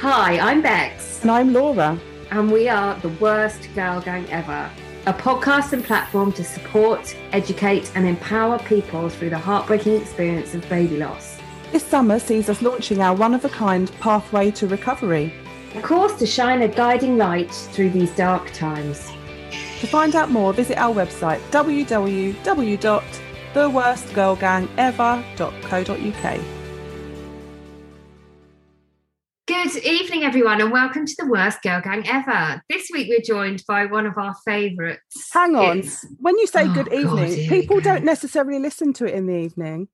Hi, I'm Bex. And I'm Laura. And we are the worst girl gang ever. A podcast and platform to support, educate, and empower people through the heartbreaking experience of baby loss. This summer sees us launching our one of a kind pathway to recovery. A course to shine a guiding light through these dark times. To find out more, visit our website www.theworstgirlgangever.co.uk. Good evening, everyone, and welcome to the worst girl gang ever. This week we're joined by one of our favourites. Hang on. It's... When you say oh, good evening, people don't necessarily listen to it in the evening.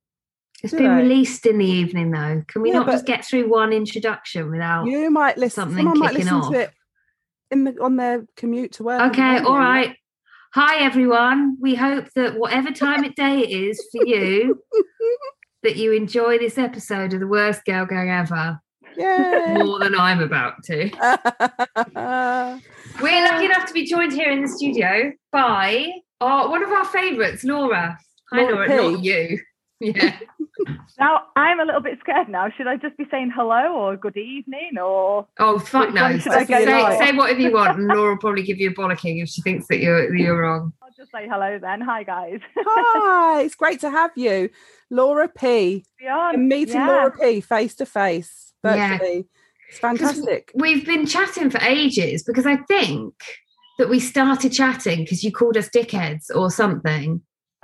It's been they? released in the evening, though. Can we yeah, not just get through one introduction without you might listen, something might kicking listen off? to it in the on their commute to work. Okay, all right. Hi, everyone. We hope that whatever time of day it is for you, that you enjoy this episode of the worst girl gang ever. Yeah. More than I'm about to. We're lucky enough to be joined here in the studio by our, one of our favourites, Laura. Hi, Laura. Laura not you. Yeah. now I'm a little bit scared now. Should I just be saying hello or good evening or? Oh fuck no! Say, say, whatever you want, and Laura will probably give you a bollocking if she thinks that you're that you're wrong. I'll just say hello then. Hi guys. Hi, it's great to have you, Laura P. Beyond, meeting yeah. Laura P. face to face virtually. Yeah. It's fantastic. We've been chatting for ages because I think that we started chatting because you called us dickheads or something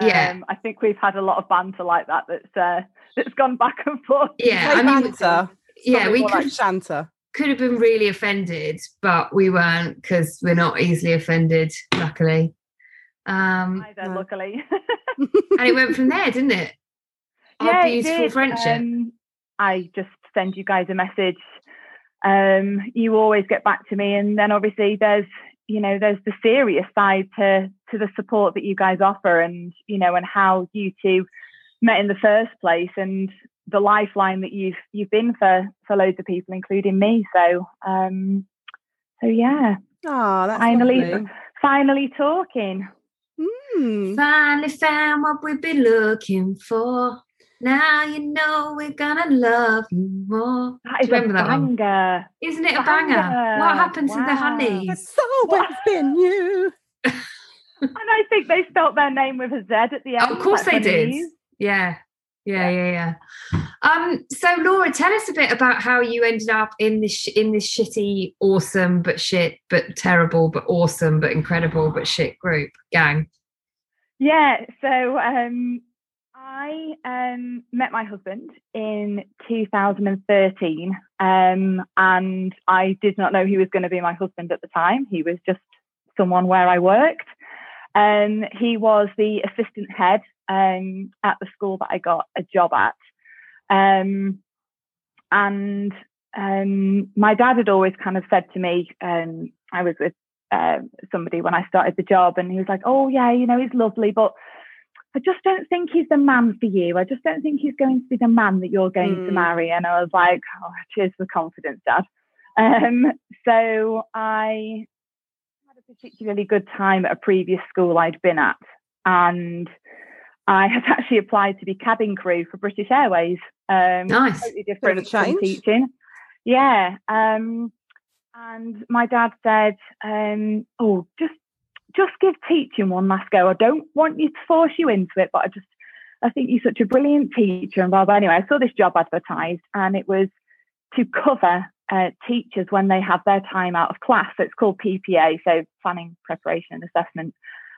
yeah. Um, I think we've had a lot of banter like that that's uh, that's gone back and forth. Yeah, I mean, banter. yeah, we could like Shanta. Could have been really offended, but we weren't because we're not easily offended, luckily. Um, Either, no. luckily. and it went from there, didn't it? Our yeah, beautiful it friendship. Um, I just send you guys a message. Um, you always get back to me, and then obviously there's you know there's the serious side to to the support that you guys offer and you know and how you two met in the first place and the lifeline that you've you've been for for loads of people including me so um so yeah oh that's finally lovely. finally talking mm. finally found what we've been looking for now you know we're gonna love you more. That is remember a banger. isn't it a banger? banger? What happened wow. to the honeys? It's always what? been you. and I think they spelt their name with a Z at the end. Oh, of course they did. Yeah. Yeah, yeah, yeah. Um, so Laura, tell us a bit about how you ended up in this in this shitty, awesome but shit, but terrible, but awesome, but incredible, but shit group gang. Yeah, so um, I um, met my husband in 2013, um, and I did not know he was going to be my husband at the time. He was just someone where I worked. Um, he was the assistant head um, at the school that I got a job at. Um, and um, my dad had always kind of said to me, um, I was with uh, somebody when I started the job, and he was like, Oh, yeah, you know, he's lovely, but I just don't think he's the man for you. I just don't think he's going to be the man that you're going mm. to marry. And I was like, oh, cheers for confidence, Dad. Um, so I had a particularly good time at a previous school I'd been at. And I had actually applied to be cabin crew for British Airways. Um, nice. Totally different from teaching. Yeah. Um, and my dad said, um, oh, just just give teaching one last go. I don't want you to force you into it, but I just, I think you're such a brilliant teacher and blah, blah. Anyway, I saw this job advertised and it was to cover uh, teachers when they have their time out of class. So it's called PPA, so planning, preparation and assessment.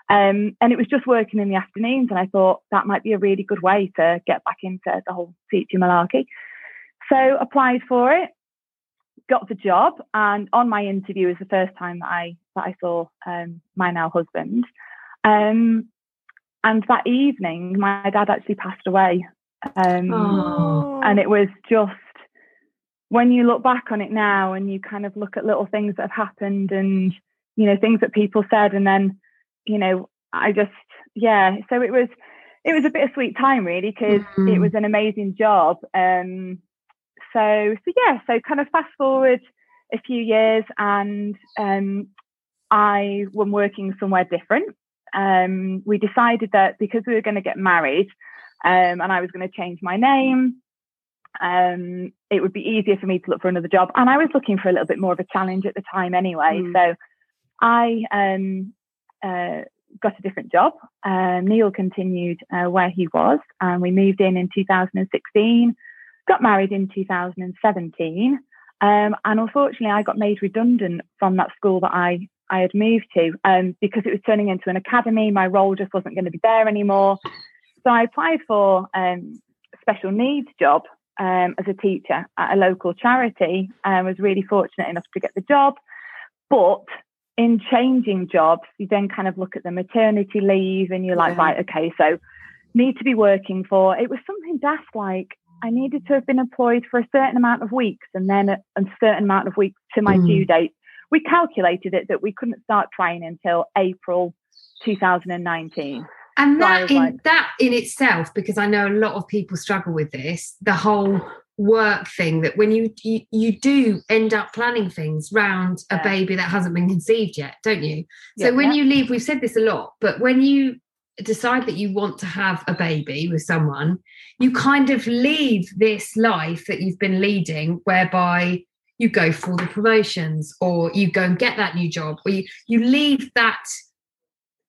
Um, and it was just working in the afternoons. And I thought that might be a really good way to get back into the whole teaching malarkey. So applied for it, got the job, and on my interview was the first time that I that I saw um, my now husband. Um, and that evening, my dad actually passed away, um, and it was just when you look back on it now and you kind of look at little things that have happened and you know things that people said, and then you know I just yeah. So it was it was a bittersweet time really because mm. it was an amazing job. Um, so so yeah, so kind of fast forward a few years and um, I was working somewhere different. Um, we decided that because we were going to get married um, and I was going to change my name, um, it would be easier for me to look for another job. And I was looking for a little bit more of a challenge at the time anyway. Mm. So I um, uh, got a different job. Um, Neil continued uh, where he was, and we moved in in 2016, got married in 2017. Um, and unfortunately, I got made redundant from that school that I, I had moved to um, because it was turning into an academy. My role just wasn't going to be there anymore. So I applied for um, a special needs job um, as a teacher at a local charity and was really fortunate enough to get the job. But in changing jobs, you then kind of look at the maternity leave and you're like, Yeah. right, okay, so need to be working for. It was something daft like I needed to have been employed for a certain amount of weeks and then a, a certain amount of weeks to my Mm. due date. We calculated it that we couldn't start training until April 2019. And that in like- that in itself, because I know a lot of people struggle with this, the whole work thing that when you you, you do end up planning things round a baby that hasn't been conceived yet, don't you? So Yeah. when Yeah. you leave, we've said this a lot, but when you decide that you want to have a baby with someone, you kind of leave this life that you've been leading whereby you go for the promotions or you go and get that new job or you, you leave that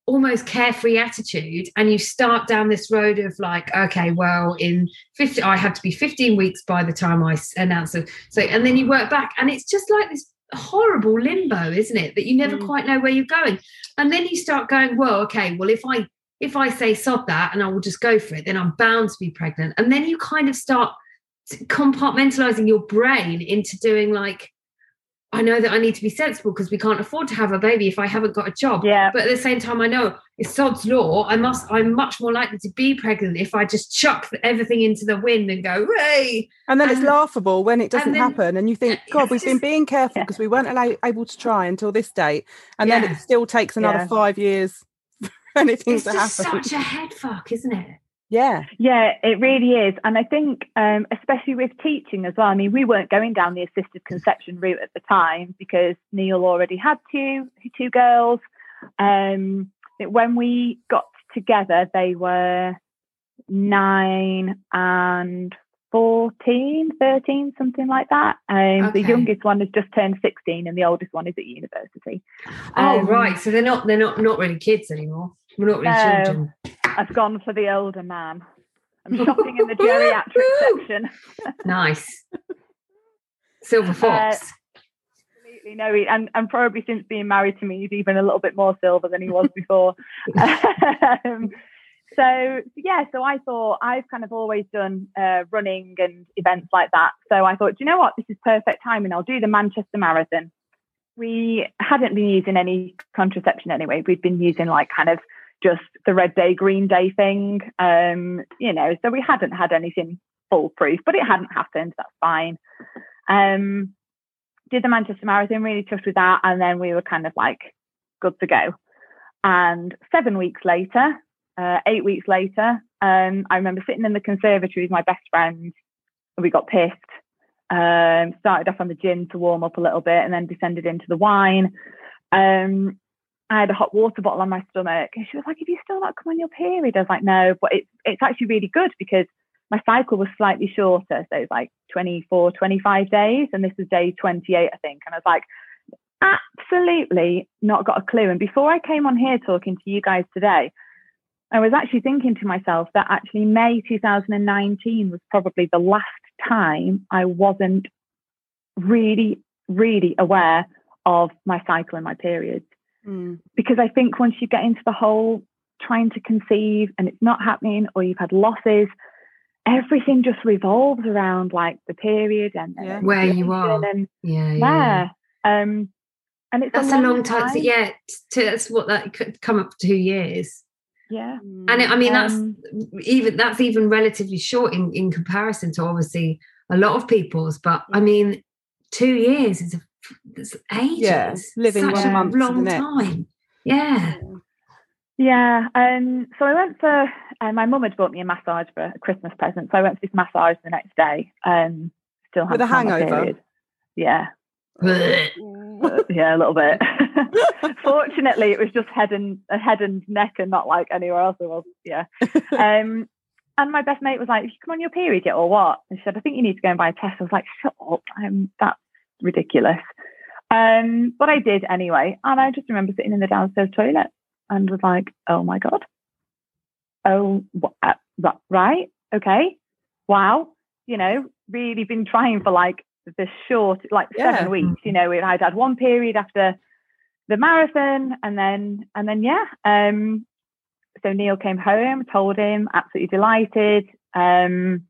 almost carefree attitude and you start down this road of like okay well in 50 i have to be 15 weeks by the time i announce it so and then you work back and it's just like this horrible limbo isn't it that you never Mm. quite know where you're going and then you start going well okay well if i if i say sod that and i will just go for it then i'm bound to be pregnant. And then you kind of start compartmentalizing your brain into doing like i know that i need to be sensible because we can't afford to have a baby if i haven't got a job. Yeah. but at the same time i know it's sod's law. I must i'm much more likely to be pregnant if i just chuck everything into the wind and go hey And then it's laughable when it doesn't then- happen, and you think, God, we've been being careful Yeah. because we weren't able to try until this date, and then it still takes another Yeah. five years anything it's to just happen. such a head fuck isn't it Yeah, Yeah, it really is. And I think, um, especially with teaching as well, I mean, we weren't going down the assisted conception route at the time because Neil already had two, two girls. Um, when we got together, they were nine and 14, 13, something like that. Um, Okay. The youngest one has just turned 16 and the oldest one is at university. oh Um, right so they're not they're not not really kids anymore we're not No. children I've gone for the older man. I'm shopping in the geriatric section. nice silver Uh, fox Absolutely no, he- and and probably since being married to me, he's even a little bit more silver than he was before. um, so yeah, so I thought I've kind of always done uh, running and events like that. So I thought, "Do you know what, this is perfect timing. I'll do the Manchester Marathon. We hadn't been using any contraception anyway. We'd been using like kind of just the red day, green day thing, um, you know. So we hadn't had anything foolproof, but it hadn't happened. That's fine. Um, did the Manchester Marathon, really chuffed with that. And then we were kind of like good to go. And seven weeks later, uh, eight weeks later, um, I remember sitting in the conservatory with my best friend. And we got pissed. Um, started off on the gin to warm up a little bit and then descended into the wine. Um, I had a hot water bottle on my stomach. And she was like, Have you still not come on your period? I was like, No, but it's, it's actually really good because my cycle was slightly shorter. So it's like 24, 25 days. And this was day 28, I think. And I was like, absolutely not got a clue. And before I came on here talking to you guys today, I was actually thinking to myself that actually May 2019 was probably the last time I wasn't really, really aware of my cycle and my periods Mm. because I think once you get into the whole trying to conceive and it's not happening or you've had losses, everything just revolves around like the period and, and Yeah. Where you are. and yeah yeah, yeah. Um, and it's that's a long time, so yeah t- that's what that could come up to two years Yeah. and it, i mean that's Um, even that's even relatively short in, in comparison to obviously a lot of people's but i mean two years is a, it's ages Yeah, living such one a month long time yeah Yeah. Um, so I went for, uh, my mum had bought me a massage for a Christmas present. So I went for this massage the next day. Um, still With a hadn't hangover? period. Yeah. Yeah, a little bit. Fortunately, it was just head and head and neck, and not like anywhere else. It was, yeah. Um, and my best mate was like, "You come on your period yet, or what?" And she said, "I think you need to go and buy a test." I was like, "Shut up! Um, that's ridiculous." Um, but I did anyway, and I just remember sitting in the downstairs toilet and was like, "Oh my god! Oh, uh, right, okay, wow." You know, really been trying for like the short, like yeah. seven weeks. You know, I'd had one period after the marathon, and then and then yeah. Um, so Neil came home, told him, absolutely delighted. Um,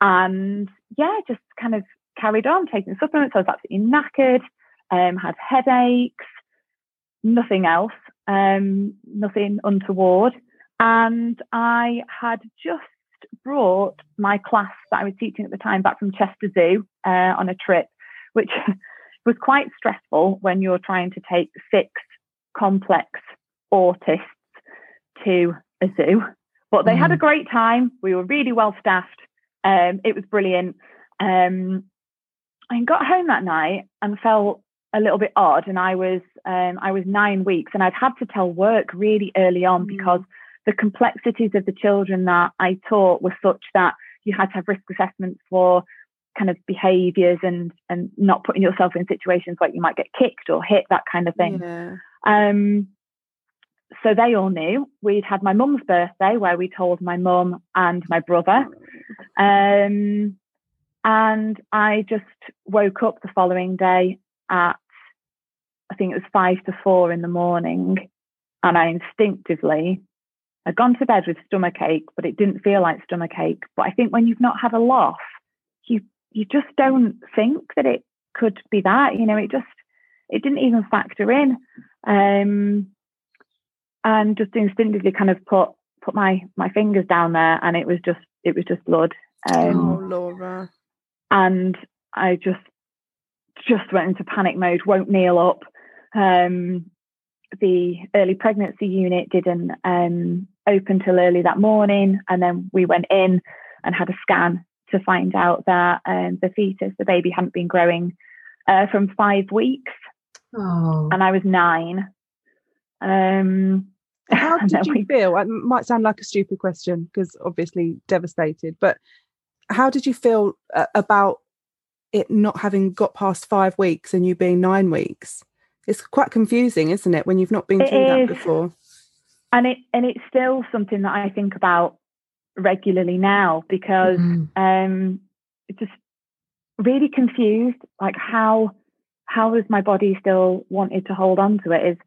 and yeah, just kind of carried on taking supplements. I was absolutely knackered, um, had headaches, nothing else, um, nothing untoward. And I had just brought my class that I was teaching at the time back from Chester Zoo uh, on a trip, which was quite stressful when you're trying to take six complex autists to a zoo. But they mm. had a mm. great time. We were really well staffed. Um, it was brilliant. Um, I got home that night and felt a little bit odd. And I was um, I was nine weeks, and I'd had to tell work really early on mm. because the complexities of the children that I taught were such that you had to have risk assessments for kind of behaviors and and not putting yourself in situations like you might get kicked or hit that kind of thing. Yeah. Um, so they all knew we'd had my mum's birthday where we told my mum and my brother. Um, and I just woke up the following day at, I think it was five to four in the morning. And I instinctively had gone to bed with stomach ache, but it didn't feel like stomach ache. But I think when you've not had a loss, you, you just don't think that it could be that, you know, it just, it didn't even factor in. Um, and just instinctively kind of put put my my fingers down there and it was just it was just blood um, oh laura and i just just went into panic mode won't Neil up um, the early pregnancy unit didn't um, open till early that morning and then we went in and had a scan to find out that um, the fetus the baby hadn't been growing uh, from five weeks oh. and i was nine um, how did you we... feel? It might sound like a stupid question because obviously devastated, but how did you feel uh, about it not having got past five weeks and you being nine weeks? It's quite confusing, isn't it, when you've not been through that before? And it and it's still something that I think about regularly now because mm-hmm. um, it's just really confused. Like how how has my body still wanted to hold on to it? Is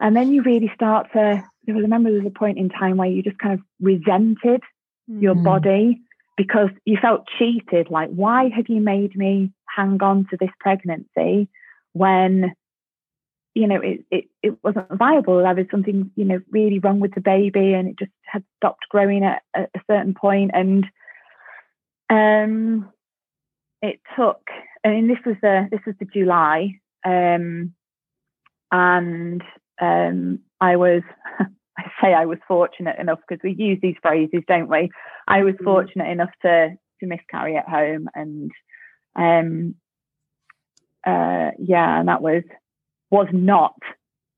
and then you really start to I remember there was a point in time where you just kind of resented mm. your body because you felt cheated. Like, why have you made me hang on to this pregnancy when, you know, it, it, it wasn't viable? There was something, you know, really wrong with the baby and it just had stopped growing at, at a certain point. And um, it took, I mean, this was the, this was the July. Um, and um, I was, I say I was fortunate enough because we use these phrases, don't we? I was mm. fortunate enough to to miscarry at home, and um, uh, yeah, and that was was not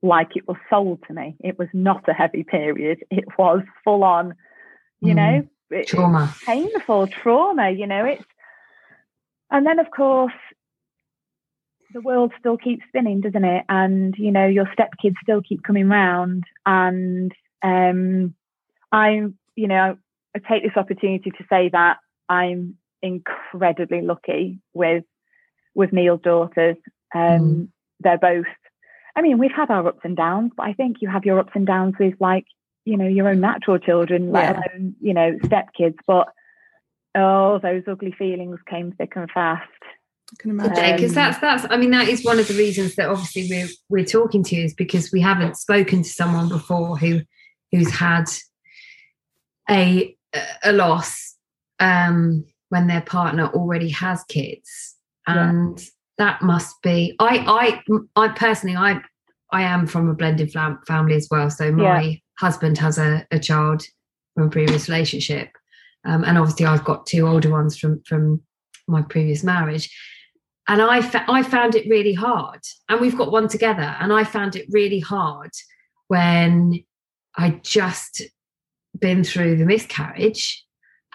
like it was sold to me. It was not a heavy period. It was full on, you mm. know, it, trauma, painful trauma. You know, it's and then of course the world still keeps spinning, doesn't it? And you know, your stepkids still keep coming round, and um, I'm, you know, I take this opportunity to say that I'm incredibly lucky with with Neil's daughters. Um, mm. They're both. I mean, we've had our ups and downs, but I think you have your ups and downs with like you know your own natural children, let yeah. alone you know stepkids. But oh, those ugly feelings came thick and fast can imagine because that's that's i mean that is one of the reasons that obviously we're we're talking to you is because we haven't spoken to someone before who who's had a a loss um when their partner already has kids and yeah. that must be i i i personally i i am from a blended family as well so my yeah. husband has a, a child from a previous relationship um, and obviously i've got two older ones from from my previous marriage and I, fa- I found it really hard and we've got one together and i found it really hard when i just been through the miscarriage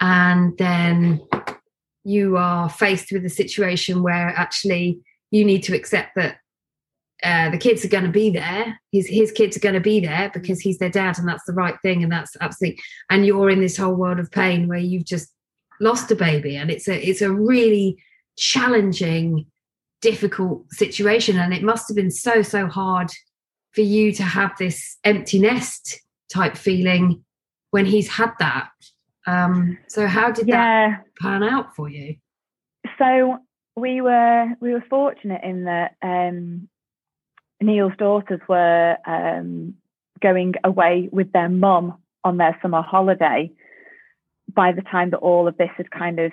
and then you are faced with a situation where actually you need to accept that uh, the kids are going to be there. His his kids are going to be there because he's their dad, and that's the right thing, and that's absolutely. And you're in this whole world of pain where you've just lost a baby, and it's a it's a really challenging, difficult situation, and it must have been so so hard for you to have this empty nest type feeling when he's had that. Um, so how did yeah. that pan out for you? So we were we were fortunate in that um, Neil's daughters were um, going away with their mum on their summer holiday by the time that all of this had kind of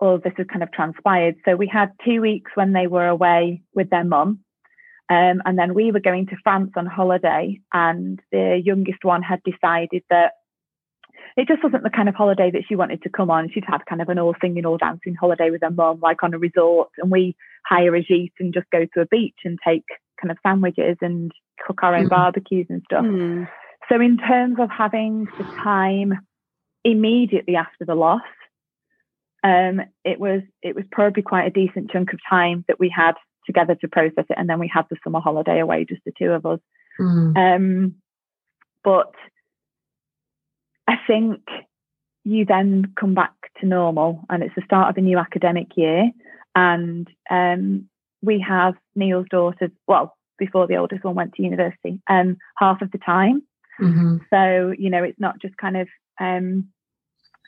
all of this had kind of transpired. So we had two weeks when they were away with their mum. Um, and then we were going to France on holiday, and the youngest one had decided that it just wasn't the kind of holiday that she wanted to come on. She'd had kind of an all singing, all dancing holiday with her mum, like on a resort, and we hire a jeep and just go to a beach and take kind of sandwiches and cook our own mm. barbecues and stuff. Mm. So, in terms of having the time immediately after the loss, um, it was it was probably quite a decent chunk of time that we had together to process it, and then we had the summer holiday away, just the two of us. Mm. Um, but I think you then come back to normal, and it's the start of a new academic year, and um, we have Neil's daughters, well, before the oldest one went to university, um, half of the time. Mm-hmm. So, you know, it's not just kind of um,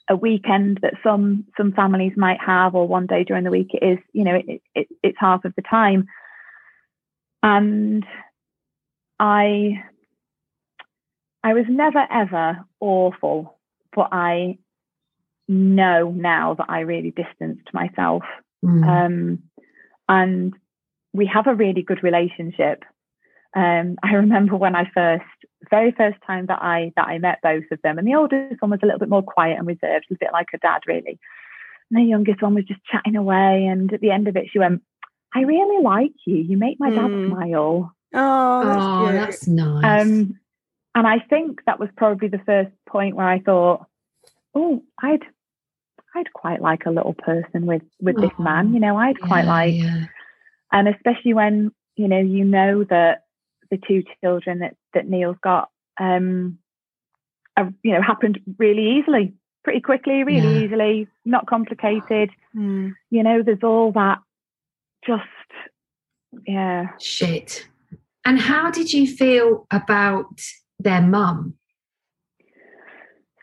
a weekend that some some families might have or one day during the week. It is, you know, it, it, it's half of the time. And I I was never ever awful, but I know now that I really distanced myself. Mm. Um, and we have a really good relationship. Um, I remember when I first, very first time that I that I met both of them, and the oldest one was a little bit more quiet and reserved, a bit like her dad, really. And the youngest one was just chatting away, and at the end of it, she went, "I really like you. You make my mm. dad hmm. smile." Oh, that's, oh, that's nice. Um, and I think that was probably the first point where I thought, "Oh, I'd, I'd quite like a little person with with oh, this man. You know, I'd yeah, quite like." Yeah and especially when you know you know that the two children that that Neil's got um you know happened really easily pretty quickly really yeah. easily not complicated mm. you know there's all that just yeah shit and how did you feel about their mum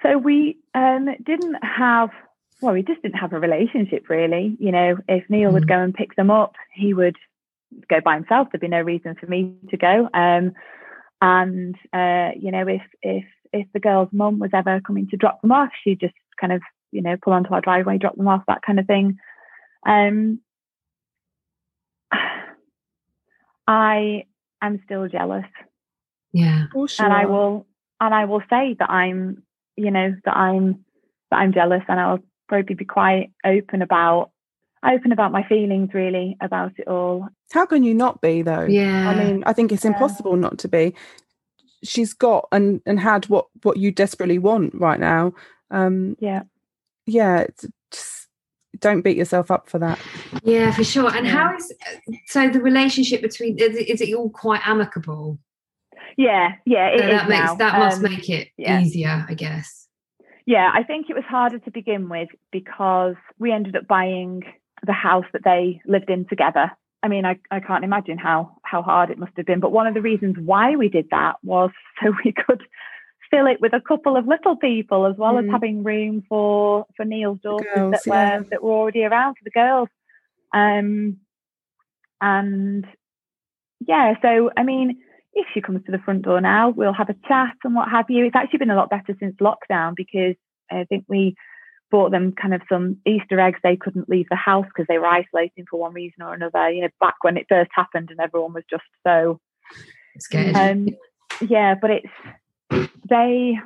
so we um didn't have well, we just didn't have a relationship really. You know, if Neil mm. would go and pick them up, he would go by himself. There'd be no reason for me to go. Um, and uh, you know, if if if the girl's mum was ever coming to drop them off, she'd just kind of you know pull onto our driveway, drop them off, that kind of thing. Um, I am still jealous. Yeah, oh, sure. and I will and I will say that I'm you know that I'm that I'm jealous, and I'll probably be quite open about open about my feelings really about it all. How can you not be though? Yeah. I mean, I think it's yeah. impossible not to be. She's got and and had what what you desperately want right now. Um yeah. Yeah, just don't beat yourself up for that. Yeah, for sure. And yeah. how is so the relationship between is it, is it all quite amicable? Yeah, yeah, it so that makes now. that must um, make it yeah. easier, I guess. Yeah, I think it was harder to begin with because we ended up buying the house that they lived in together. I mean, I, I can't imagine how how hard it must have been. But one of the reasons why we did that was so we could fill it with a couple of little people as well mm. as having room for for Neil's daughters girls, that yeah. were that were already around for the girls. Um and yeah, so I mean, if she comes to the front door now, we'll have a chat and what have you. It's actually been a lot better since lockdown because I think we bought them kind of some Easter eggs. They couldn't leave the house because they were isolating for one reason or another. You know, back when it first happened and everyone was just so scared. Um, yeah, but it's they.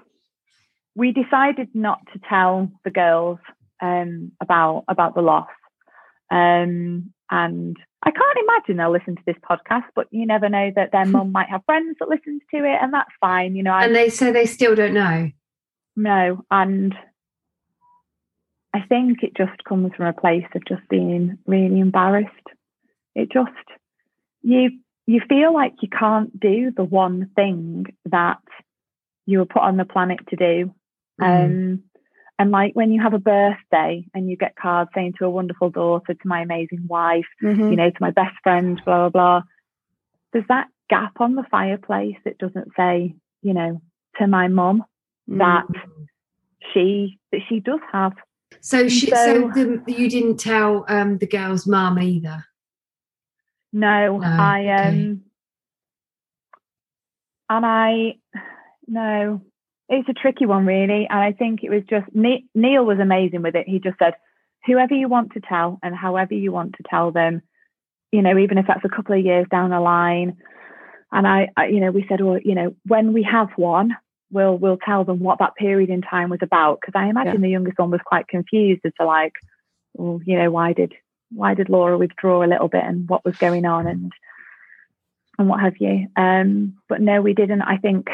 We decided not to tell the girls um, about about the loss, um, and I can't imagine they'll listen to this podcast. But you never know that their mum might have friends that listens to it, and that's fine. You know, and they say they still don't know. no, and I think it just comes from a place of just being really embarrassed. It just you you feel like you can't do the one thing that you were put on the planet to do. Mm. Um, and like when you have a birthday and you get cards saying to a wonderful daughter, to my amazing wife, mm-hmm. you know, to my best friend, blah, blah, blah. There's that gap on the fireplace that doesn't say, you know, to my mum mm-hmm. that she that she does have. So she so, so the, you didn't tell um the girl's mum either? No, no I um okay. and I no, it's a tricky one, really. And I think it was just Neil was amazing with it. He just said, whoever you want to tell and however you want to tell them, you know, even if that's a couple of years down the line. And I, I you know, we said, well, you know, when we have one, we'll we'll tell them what that period in time was about. Because I imagine yeah. the youngest one was quite confused as to like, well, you know, why did why did Laura withdraw a little bit and what was going on and and what have you. Um, but no, we didn't. I think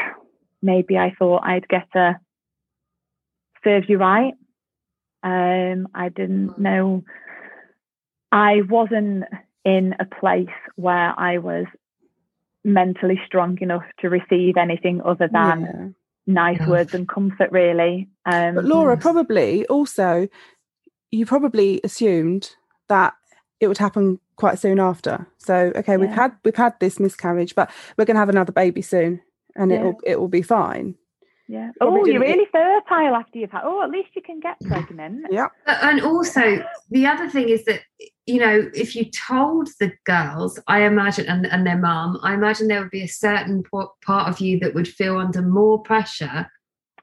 maybe I thought I'd get a serve you right. Um, I didn't mm. know. I wasn't in a place where I was mentally strong enough to receive anything other than yeah. Nice yeah. words and comfort, really. Um, but Laura, probably also, you probably assumed that it would happen quite soon after. So, okay, yeah. we've had we've had this miscarriage, but we're going to have another baby soon and yeah. it'll it will be fine. Yeah. Oh, you're really fertile after you've had. Oh, at least you can get pregnant. Yeah. And also, the other thing is that you know, if you told the girls, I imagine, and, and their mum, I imagine there would be a certain part of you that would feel under more pressure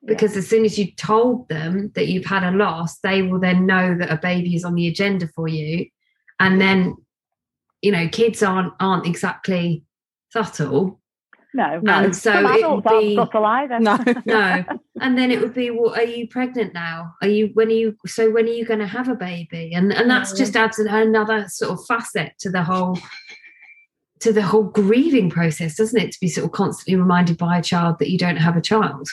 because yeah. as soon as you told them that you've had a loss, they will then know that a baby is on the agenda for you, and then, you know, kids aren't aren't exactly subtle no, no. And so Some adults it would be, aren't either. No, no. And then it would be, well, are you pregnant now? Are you when are you? So when are you going to have a baby? And and that's just adds another sort of facet to the whole to the whole grieving process, doesn't it? To be sort of constantly reminded by a child that you don't have a child.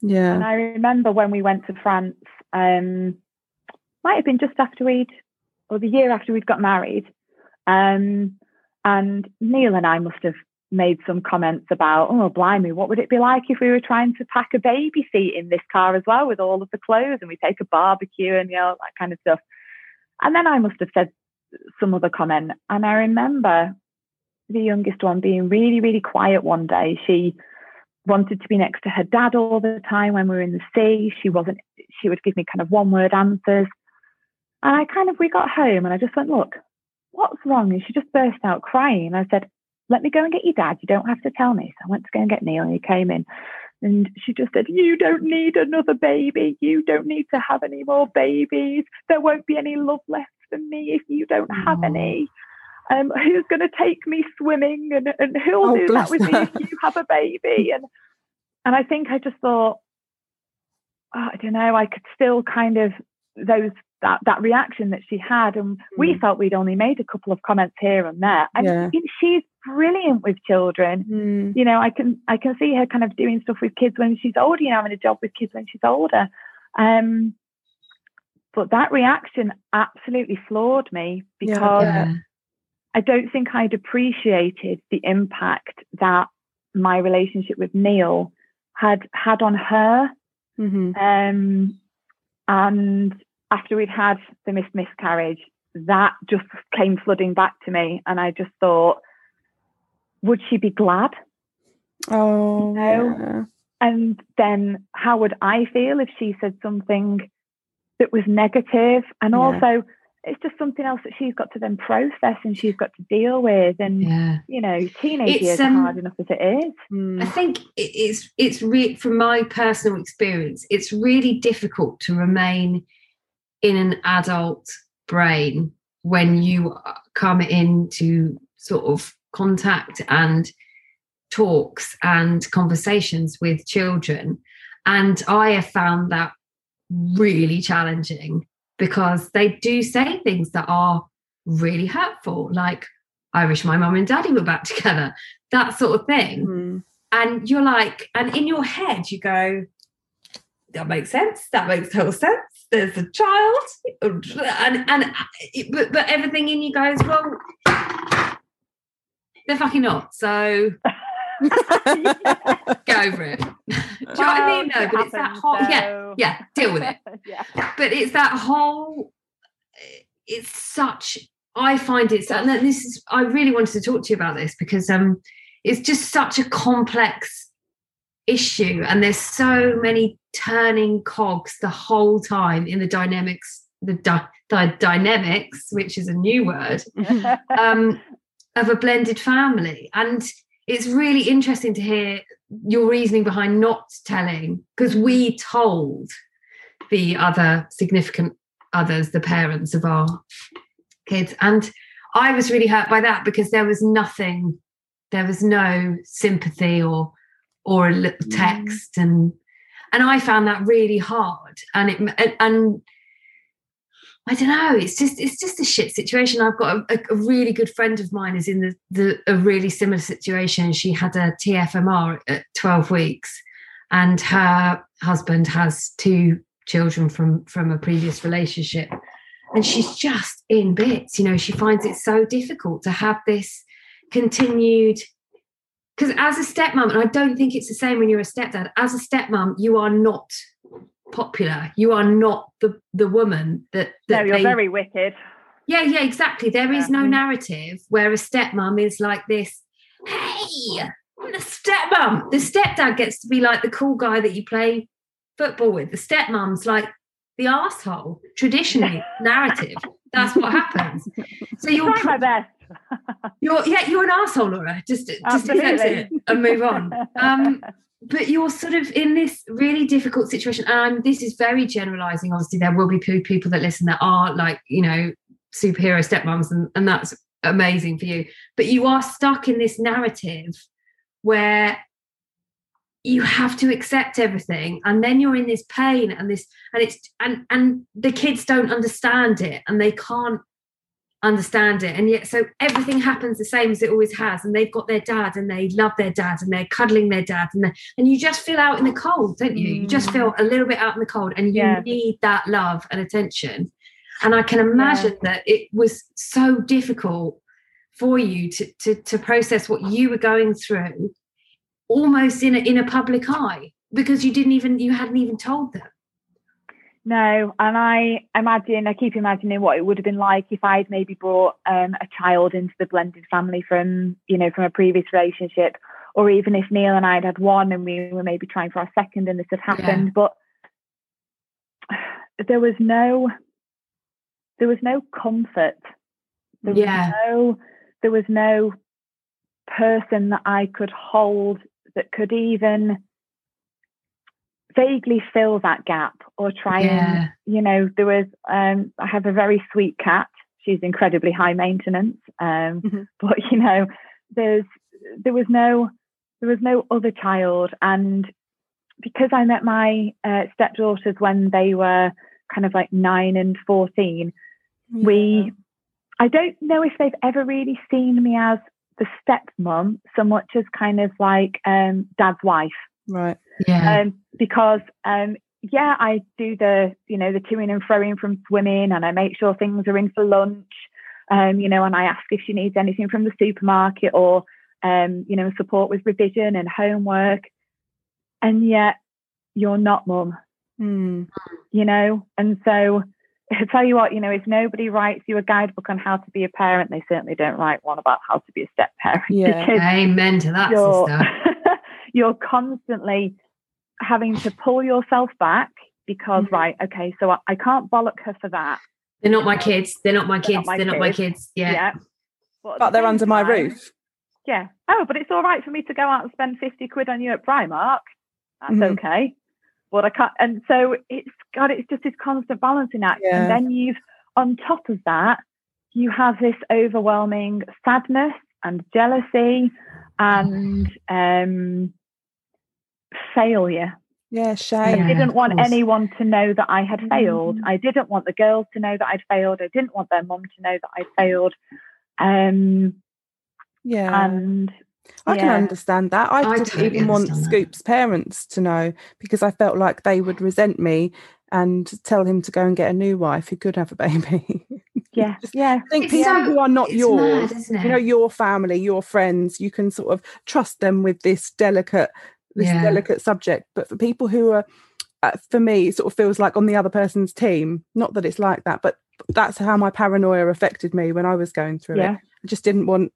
Yeah. And I remember when we went to France, um, might have been just after we'd, or the year after we'd got married. Um, and Neil and I must have made some comments about, oh, blimey, what would it be like if we were trying to pack a baby seat in this car as well with all of the clothes and we take a barbecue and, you know, that kind of stuff. And then I must have said some other comment. And I remember the youngest one being really, really quiet one day. She wanted to be next to her dad all the time when we were in the sea. She wasn't, she would give me kind of one word answers. And I kind of, we got home and I just went, look, what's wrong? And she just burst out crying. I said, let me go and get your dad. You don't have to tell me. So I went to go and get Neil and he came in. And she just said, You don't need another baby. You don't need to have any more babies. There won't be any love left for me if you don't have Aww. any. Um, who's going to take me swimming and, and who'll oh, do that with her. me if you have a baby? And and I think I just thought, oh, I don't know, I could still kind of those that that reaction that she had and mm. we felt we'd only made a couple of comments here and there and yeah. she's brilliant with children mm. you know i can i can see her kind of doing stuff with kids when she's older you know having a job with kids when she's older um but that reaction absolutely floored me because yeah. i don't think i'd appreciated the impact that my relationship with neil had had on her mm-hmm. um and after we'd had the missed miscarriage, that just came flooding back to me. And I just thought, would she be glad? Oh, you know? yeah. And then how would I feel if she said something that was negative? And yeah. also, it's just something else that she's got to then process and she's got to deal with. And yeah. you know, teenage years um, are hard enough as it is. Hmm. I think it's it's re- from my personal experience, it's really difficult to remain in an adult brain when you come into sort of contact and talks and conversations with children. And I have found that really challenging because they do say things that are really hurtful, like, I wish my mum and daddy were back together, that sort of thing. Mm. And you're like, and in your head, you go, that makes sense. That makes total sense. There's a child, and and but but everything in you goes well. They're fucking not. So go over it. Do you know what I mean? No, It but it's that whole yeah so- yeah deal with it. yeah. But it's that whole. It's such. I find it. And this is. I really wanted to talk to you about this because um, it's just such a complex issue, and there's so many turning cogs the whole time in the dynamics. The, dy- the dynamics, which is a new word, um, of a blended family. And it's really interesting to hear your reasoning behind not telling, because we told the other significant others, the parents of our kids. And I was really hurt by that because there was nothing, there was no sympathy or or a little mm. text and and I found that really hard. And it and, and I don't know. It's just it's just a shit situation. I've got a, a really good friend of mine is in the, the a really similar situation. She had a TFMR at 12 weeks, and her husband has two children from from a previous relationship, and she's just in bits. You know, she finds it so difficult to have this continued. Because as a stepmom, and I don't think it's the same when you're a stepdad. As a stepmom, you are not popular. You are not the the woman that no, you're they very wicked. yeah, yeah, exactly. There is Yeah. no narrative where a stepmom is like this, hey, I'm the stepmom. The stepdad gets to be like the cool guy that you play football with. The stepmom's like the asshole. Traditionally, narrative. That's what happens. So you're Try my best. you're yeah, you're an asshole, Laura. Just just accept it and move on. Um, but you're sort of in this really difficult situation and this is very generalizing obviously there will be people that listen that are like you know superhero stepmoms and, and that's amazing for you but you are stuck in this narrative where you have to accept everything and then you're in this pain and this and it's and and the kids don't understand it and they can't understand it. And yet so everything happens the same as it always has. And they've got their dad and they love their dad and they're cuddling their dad. And and you just feel out in the cold don't you? You just mm. feel a little bit out in the cold and you Yeah. need that love and attention. And i can imagine that it was so difficult for you to, to to process what you were going through almost in a in a public eye because you didn't even you hadn't even told them No, and I imagine, I keep imagining what it would have been like if I'd maybe brought um, a child into the blended family from, you know, from a previous relationship, or even if Neil and I had had one and we were maybe trying for our second and this had happened. But there was no, there was no comfort. There was Yeah. no, there was no person that I could hold that could even vaguely fill that gap or try and you know there was um i have a very sweet cat. She's incredibly high maintenance um Mhm. but you know there's there was no there was no other child. And because i met my uh, stepdaughters when they were kind of like 9 and 14 we i don't know if they've ever really seen me as the stepmom so much as kind of like um dad's wife right yeah um, because um, yeah, I do the you know the toing and froing from swimming, and I make sure things are in for lunch. Um, you know, and I ask if she needs anything from the supermarket or um, you know support with revision and homework. And yet, you're not mum. Hmm. You know, and so I tell you what, you know, if nobody writes you a guidebook on how to be a parent, they certainly don't write one about how to be a step parent. Yeah. amen to that sister you're constantly having to pull yourself back because Mhm. right okay so I, I can't bollock her for that. They're not my kids. They're not my They're not kids. my they're not my kids. kids. Yeah. But, but the they're same under my roof. yeah. Oh but it's all right for me to go out and spend 50 quid on you at primark. That's Mhm. okay. But i can't and so it's god it's just this constant balancing act. Yeah. and then you've on top of that you have this overwhelming sadness and jealousy and um failure yeah I shame Yeah, didn't want course. anyone to know that I had failed. Mm. I didn't want the girls to know that I'd failed. I didn't want their mum to know that I'd failed. Um, yeah and I can understand that. I, I didn't totally even want that. Scoop's parents to know because I felt like they would resent me and tell him to go and get a new wife who could have a baby. Yeah, yeah, I think It's people so- who are not yours, mad, you know, your family, your friends, you can sort of trust them with this delicate, this Yeah. delicate subject. But for people who are, uh, for me, it sort of feels like on the other person's team. Not that it's like that, but that's how my paranoia affected me when I was going through it. I just didn't want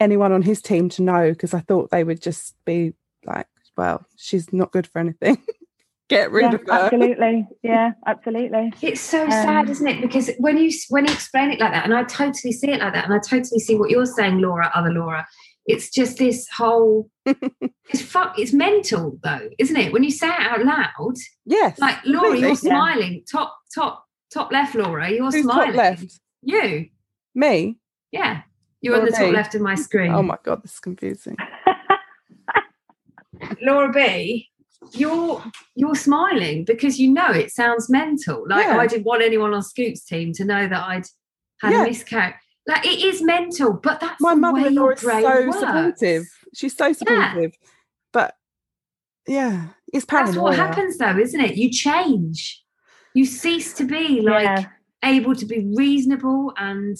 anyone on his team to know because I thought they would just be like, well, she's not good for anything. Get rid yeah, of her. absolutely, yeah, absolutely. It's so sad, Um, isn't it? Because when you when you explain it like that, and I totally see it like that, and I totally see what you're saying, Laura, other Laura. It's just this whole. it's fuck. It's mental though, isn't it? When you say it out loud, Yes. like Laura, you're Yeah. smiling. Top, top, top left, Laura. You're Who's smiling. top left? You. Me? Yeah. You're on the top left of my screen. Oh my god, this is confusing. Laura B, you're you're smiling because you know it sounds mental. Like Yeah. I didn't want anyone on Scoop's team to know that I'd had Yeah. a miscarriage. Like it is mental, but that's My mother-in-law is so works. supportive. She's so supportive. But yeah, it's paranoia. That's what happens though, isn't it? You change. You cease to be like yeah, able to be reasonable and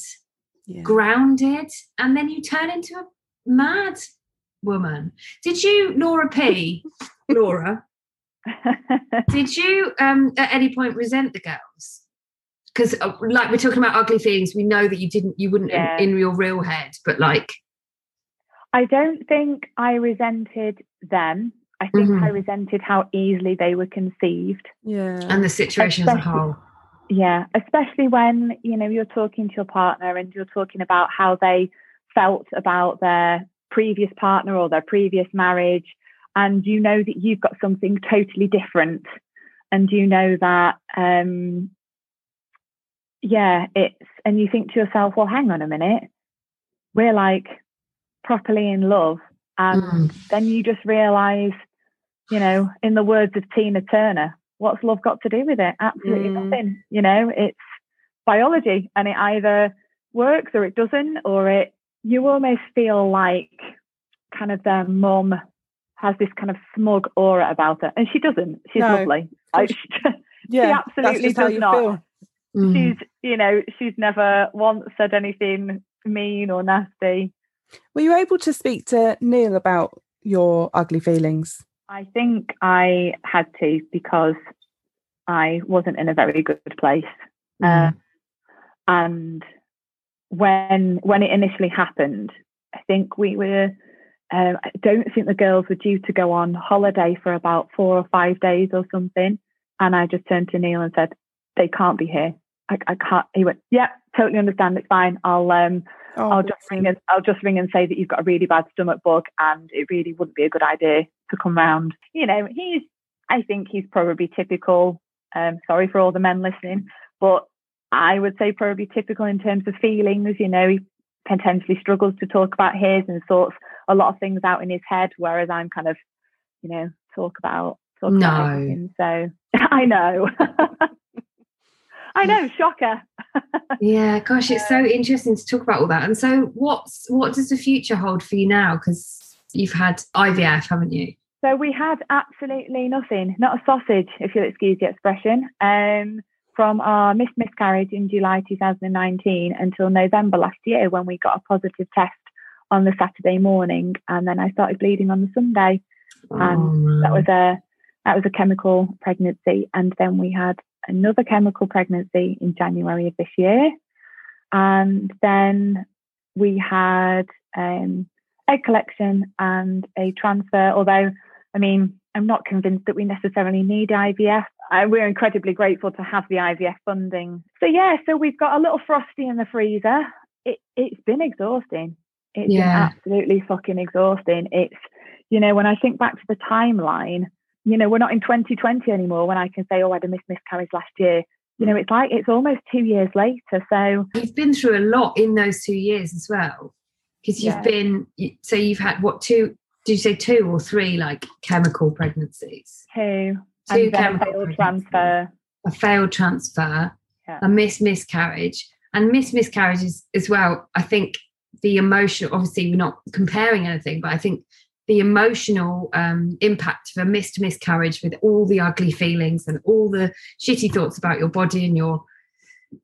Yeah. grounded, and then you turn into a mad woman. Did you, Laura P? Laura, did you um at any point resent the girls because uh, like we're talking about ugly feelings we know that you didn't you wouldn't in- Yeah. in, your real head but like I don't think I resented them. I think Mhm. I resented how easily they were conceived. Yeah. and the situation as a whole Yeah, especially when you know you're talking to your partner and you're talking about how they felt about their previous partner or their previous marriage, and you know that you've got something totally different, and you know that, um, yeah, it's, and you think to yourself, well, hang on a minute, we're like properly in love, and Mm. then you just realize, you know, in the words of Tina Turner, what's love got to do with it? Absolutely Mm. nothing. You know, it's biology and it either works or it doesn't, or it, you almost feel like kind of their mum has this kind of smug aura about her. And she doesn't. She's No. lovely. Like, she, yeah. absolutely that's does not. feel. Mm. she's, you know, she's never once said anything mean or nasty. Were you able to speak to Neil about your ugly feelings? I think I had to because I wasn't in a very good place. Mm. Uh, and when when it initially happened, I think we were. Um, I don't think the girls were due to go on holiday for about four or five days or something. And I just turned to Neil and said, "They can't be here. I, I can't." He went, "Yeah, totally understand. It's fine. I'll um, Oh, I'll just ring and I'll just ring and say that you've got a really bad stomach bug and it really wouldn't be a good idea to come round. You know, he's I think he's probably typical. Um, sorry for all the men listening, but I would say probably typical in terms of feelings. You know, he potentially struggles to talk about his and sorts a lot of things out in his head, whereas I'm kind of, you know, talk about talk No. about everything. So I know. I know, shocker. yeah gosh it's so interesting to talk about all that. And so what's what does the future hold for you now? Because you've had ivf haven't you? So we had absolutely nothing, not a sausage, if you'll excuse the expression, um, from our missed miscarriage in July 2019 until November last year when we got a positive test on the Saturday morning, and then I started bleeding on the Sunday. And That Oh, was a that was a chemical pregnancy, and then we had another chemical pregnancy in January of this year, and then we had um, egg collection and a transfer. Although, I mean, I'm not convinced that we necessarily need IVF. Uh, we're incredibly grateful to have the IVF funding. So yeah, so we've got a little frosty in the freezer. It, it's been exhausting. It's Yeah. been absolutely fucking exhausting. It's you know, when I think back to the timeline, you know, we're not in 2020 anymore when I can say, oh, I had a missed miscarriage last year. You know, it's like it's almost two years later. So you've been through a lot in those two years as well because you've Yeah. been so you've had what two Do you say two or three like chemical pregnancies two, two and then a chemical failed transfer. a failed transfer Yeah. a missed miscarriage and missed miscarriages as well i think the emotional obviously we're not comparing anything but i think the emotional um, impact of a missed miscarriage with all the ugly feelings and all the shitty thoughts about your body and your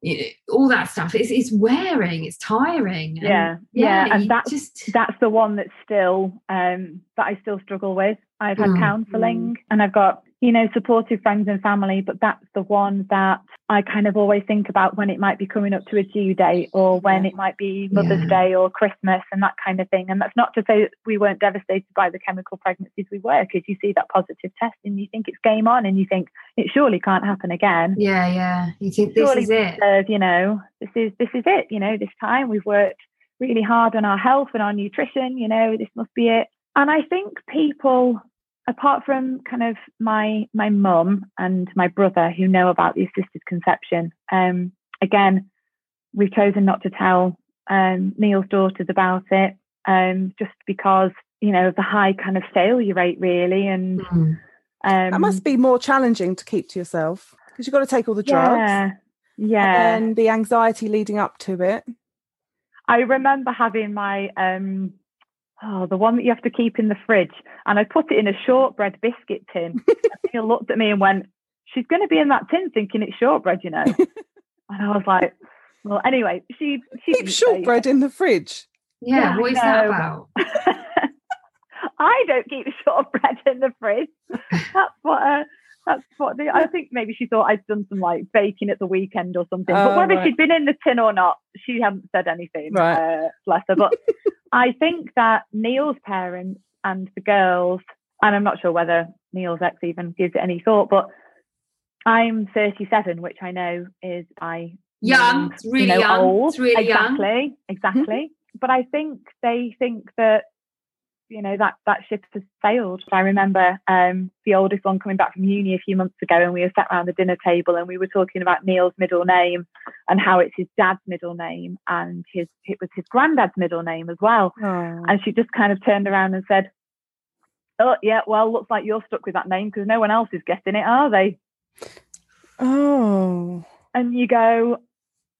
you know, all that stuff. It's, it's wearing it's tiring. And yeah yeah, you and that's just that's the one that's still um that i still struggle with. I've had Mm. counselling and i've got you know supportive friends and family but that's the one that i kind of always think about when it might be coming up to a due date or when it might be mother's Yeah. day or christmas and that kind of thing and that's not to say that we weren't devastated by the chemical pregnancies we were because you see that positive test and you think it's game on and you think it surely can't happen again yeah yeah you think this surely is it you know, this is this is it. You know, this time we've worked really hard on our health and our nutrition. You know, this must be it. And I think people, apart from kind of my my mum and my brother who know about the assisted conception, um, again, we've chosen not to tell um, Neil's daughters about it, um, just because you know of the high kind of failure rate, really, and Mm. um, That must be more challenging to keep to yourself because you've got to take all the drugs yeah, yeah. and the anxiety leading up to it. I remember having my um oh the one that you have to keep in the fridge, and I put it in a shortbread biscuit tin. and he looked at me and went, "She's going to be in that tin thinking it's shortbread, you know." and I was like, "Well, anyway, she she Keep didn't say shortbread in the fridge. yeah Yeah, what is that about I don't keep shortbread in the fridge. That's what. Uh, that's what the, I think. Maybe she thought I'd done some like baking at the weekend or something. Oh, but whether right. she'd been in the tin or not, she hadn't said anything. Right. Uh, bless her. But I think that Neil's parents and the girls, and I'm not sure whether Neil's ex even gives it any thought, but I'm 37, which I know is I young it's really you know, young old. it's really young exactly, exactly. Mm-hmm. But I think they think that you know that that ship has sailed. I remember um, the oldest one coming back from uni a few months ago, and we were sat around the dinner table, and we were talking about Neil's middle name and how it's his dad's middle name, and his it was his granddad's middle name as well. Oh. And she just kind of turned around and said, "Oh yeah, well, looks like you're stuck with that name because no one else is getting it, are they?" oh. and you go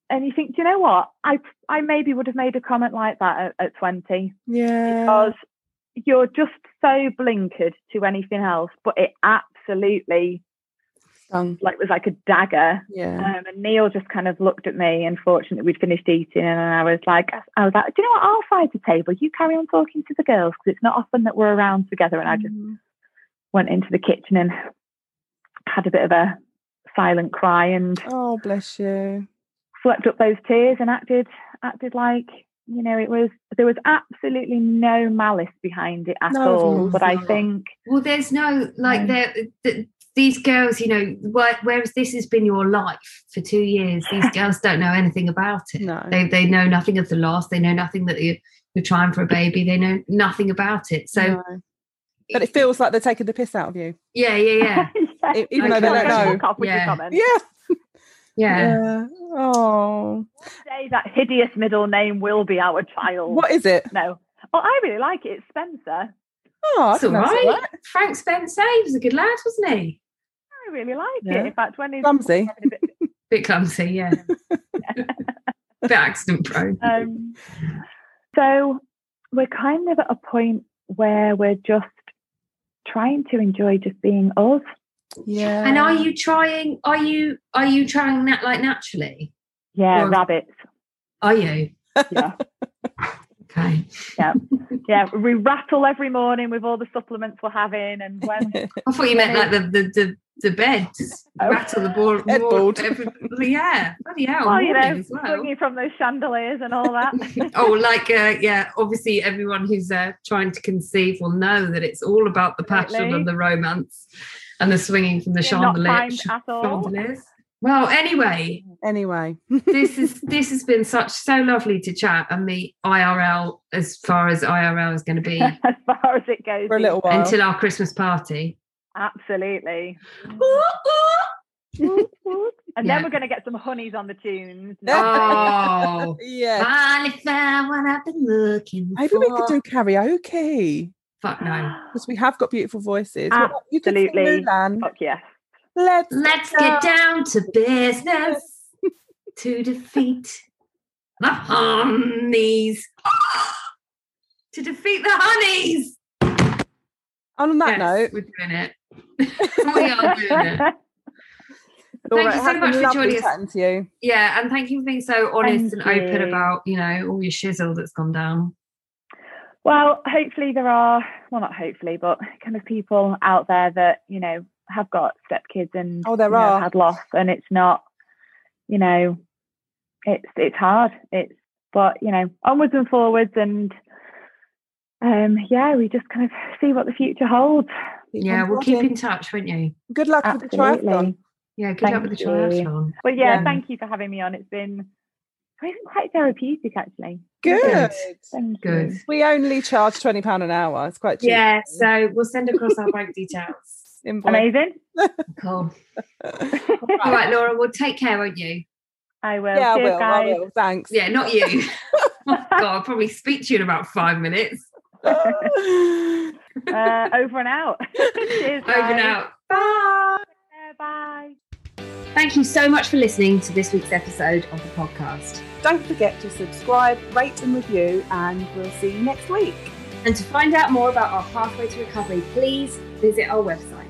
and you think do you know what i i maybe would have made a comment like that at, at 20 Yeah. because you're just so blinkered to anything else but it absolutely Stung. like was like a dagger Yeah. um, and neil just kind of looked at me and fortunately we'd finished eating and i was like i was like do you know what i'll find the table you carry on talking to the girls because it's not often that we're around together and i just Mm. went into the kitchen and had a bit of a silent cry and Oh, bless you. swept up those tears and acted acted like you know it was there was absolutely no malice behind it at No, all course but i think well there's no like No. there th- these girls you know whereas this has been your life for two years these girls don't know anything about it No. they, they know nothing of the loss they know nothing that you, you're trying for a baby they know nothing about it so No. But it feels like they're taking the piss out of you. yeah yeah yeah yeah. Even though they don't don't know. fuck off with your Yeah. Comments. Yeah. yeah Oh. Say that hideous middle name will be our child What is it? no oh i really like it it's spencer Oh, I it's that's all right right. frank spencer he was a good lad wasn't he i really like Yeah. it in fact when he's Clumsy. a bit- bit clumsy yeah bit accident prone um, so we're kind of at a point where we're just trying to enjoy just being us Yeah. and are you trying are you are you trying that like naturally yeah Or- rabbits are you yeah okay yeah, yeah we rattle every morning with all the supplements we're having, and when I thought you meant like the the the, the bed, just Oh. rattle the ball. Headboard. Every, yeah, bloody hell. well, you know, well. swinging from those chandeliers and all that. oh, like uh, yeah, obviously everyone who's uh, trying to conceive will know that it's all about the passion Absolutely. and the romance and the swinging from the You're not chandelier. at all. chandeliers. Well, anyway, Anyway. this is this has been such so lovely to chat and the IRL as far as IRL is going to be as far as it goes. For a little while. until our Christmas party. Absolutely. And Yeah. then we're going to get some honeys on the tunes. Oh, yeah. finally found what I've been looking Maybe for. we could do karaoke Fuck no. because we have got beautiful voices. What you could Absolutely. Mulan. Fuck yes. Let's Let's get down to business to defeat The honeys. to defeat the honeys. On that Yes, note, we're doing it. we are doing it. Laura, you so much for joining us. to you. Yeah, and thank you for being so honest Thank and open you. about, you know, all your shizzle that's gone down. Well, hopefully there are, well, not hopefully, but kind of people out there that, you know, have got stepkids and Oh, there you know, are. had loss and it's not, you know, it's it's hard. It's but, you know, onwards and forwards and um yeah, we just kind of see what the future holds. Yeah, we'll keep in touch, won't you? Good luck with the triathlon. Yeah, good luck with the you. triathlon. But yeah, Yeah. thank you for having me on. It's been it's been quite therapeutic actually. Good. Thank Good. you. We only charge twenty pound an hour. It's quite cheap. Yeah, so we'll send across our bank details. Invoice. Amazing. Cool. All right, Laura, we'll take care, won't you? I will. Yeah, I Cheers, will. I will. Thanks. Yeah, not you. God, I'll probably speak to you in about five minutes. uh, over and out. Cheers, Over and out. Bye. Yeah, Bye. Thank you so much for listening to this week's episode of the podcast. Don't forget to subscribe, rate, and review, and we'll see you next week. And to find out more about our pathway to recovery, please visit our website.